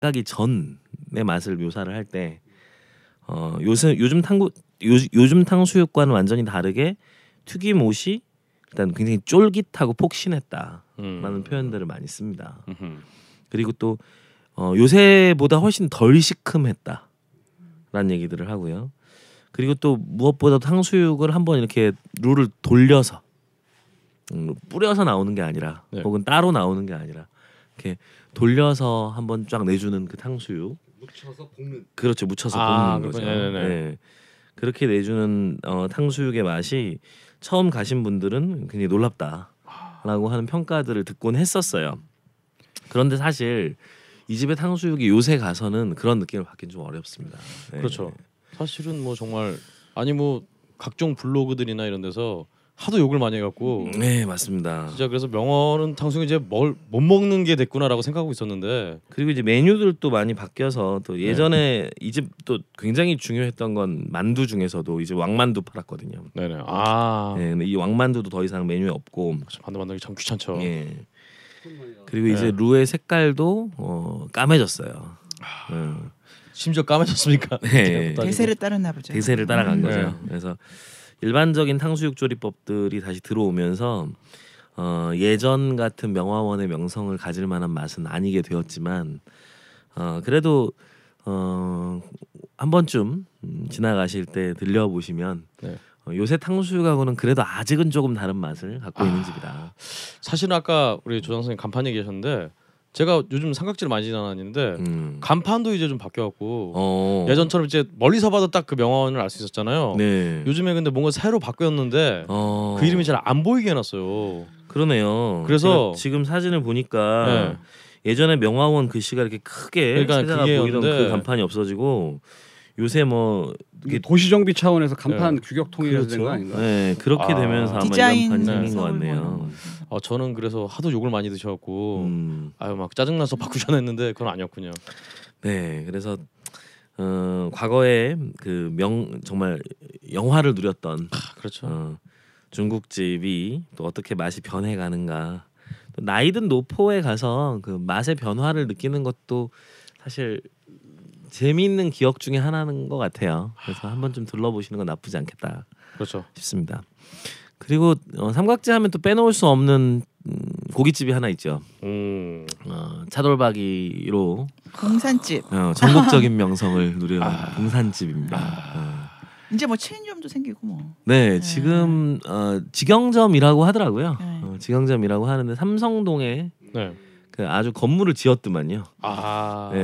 가기 전의 맛을 묘사를 할 때 어, 요새 요즘 탕구 요, 요즘 탕수육과는 완전히 다르게 튀김 옷이 일단 굉장히 쫄깃하고 폭신했다라는 음. 표현들을 많이 씁니다. 음흠. 그리고 또 어, 요새보다 훨씬 덜 시큼했다라는 얘기들을 하고요. 그리고 또 무엇보다 탕수육을 한번 이렇게 룰을 돌려서 음, 뿌려서 나오는 게 아니라 네. 혹은 따로 나오는 게 아니라 이렇게 돌려서 한번 쫙 내주는 그 탕수육 묻혀서 볶는. 그렇죠 묻혀서 아, 볶는 거죠. 그렇군요. 네네네. 네. 그렇게 내주는 어, 탕수육의 맛이 처음 가신 분들은 굉장히 놀랍다라고 하는 평가들을 듣곤 했었어요. 그런데 사실 이 집의 탕수육이 요새 가서는 그런 느낌을 받기는 좀 어렵습니다. 네. 그렇죠. 사실은 뭐 정말 아니 뭐 각종 블로그들이나 이런 데서 하도 욕을 많이 해갖고 네 맞습니다. 진짜 그래서 명언은 탕수육 이제 뭘 못 먹는 게 됐구나라고 생각하고 있었는데 그리고 이제 메뉴들도 많이 바뀌어서 또 예전에 네. 이집 또 굉장히 중요했던 건 만두 중에서도 이제 왕만두 팔았거든요. 네네 아 네, 근데 이 왕만두도 더 이상 메뉴에 없고 만두 만들기 참 귀찮죠. 예. 그리고 이제 네. 루의 색깔도 어, 까매졌어요. 어, 심지어 까매졌습니까? 네. 대세를 따랐나 보죠. 대세를 따라간 음. 거죠. 네. 그래서 일반적인 탕수육 조리법들이 다시 들어오면서 어, 예전 같은 명화원의 명성을 가질 만한 맛은 아니게 되었지만 어, 그래도 어, 한 번쯤 음, 지나가실 때 들려보시면 네. 어, 요새 탕수육하고는 그래도 아직은 조금 다른 맛을 갖고 있는 아. 집이다. 사실은 아까 우리 조장 선생님 간판 얘기하셨는데 제가 요즘 삼각지를 많이 지나다니는데 음. 간판도 이제 좀 바뀌어갖고 어. 예전처럼 이제 멀리서 봐도 딱 그 명언을 알 수 있었잖아요. 네. 요즘에 근데 뭔가 새로 바뀌었는데 어. 그 이름이 잘 안 보이게 해놨어요. 그러네요. 그래서- 지금 사진을 보니까 네. 예전에 명화원 글씨가 이렇게 크게 그러니까 세자가 보이던 그 간판이 없어지고 요새 뭐 도시 정비 차원에서 간판 네. 규격 통일해서 된거 아닌가? 네, 그렇게 아. 되면서 아마 디자인 이런. 생긴 것 같네요. 어, 저는 그래서 하도 욕을 많이 드셔갖고 음, 아유 막 짜증나서 바꾸자 했는데 그건 아니었군요. 네, 그래서 어, 과거에 그 명 정말 영화를 누렸던 아, 그렇죠. 어, 중국집이 또 어떻게 맛이 변해가는가. 또 나이든 노포에 가서 그 맛의 변화를 느끼는 것도 사실 재미있는 기억 중에 하나인 것 같아요. 그래서 한번 좀 둘러보시는 건 나쁘지 않겠다 그렇죠. 싶습니다. 그리고 어, 삼각지 하면 또 빼놓을 수 없는 음, 고깃집이 하나 있죠. 음. 어, 차돌박이로 공산집. 어, 전국적인 명성을 누려온 아. 봉산집입니다. 아. 어. 이제 뭐 체인점도 생기고 뭐. 네, 지금 어, 직영점이라고 하더라고요. 네. 어, 직영점이라고 하는데 삼성동에 네. 그 아주 건물을 지었더만요. 아. 네.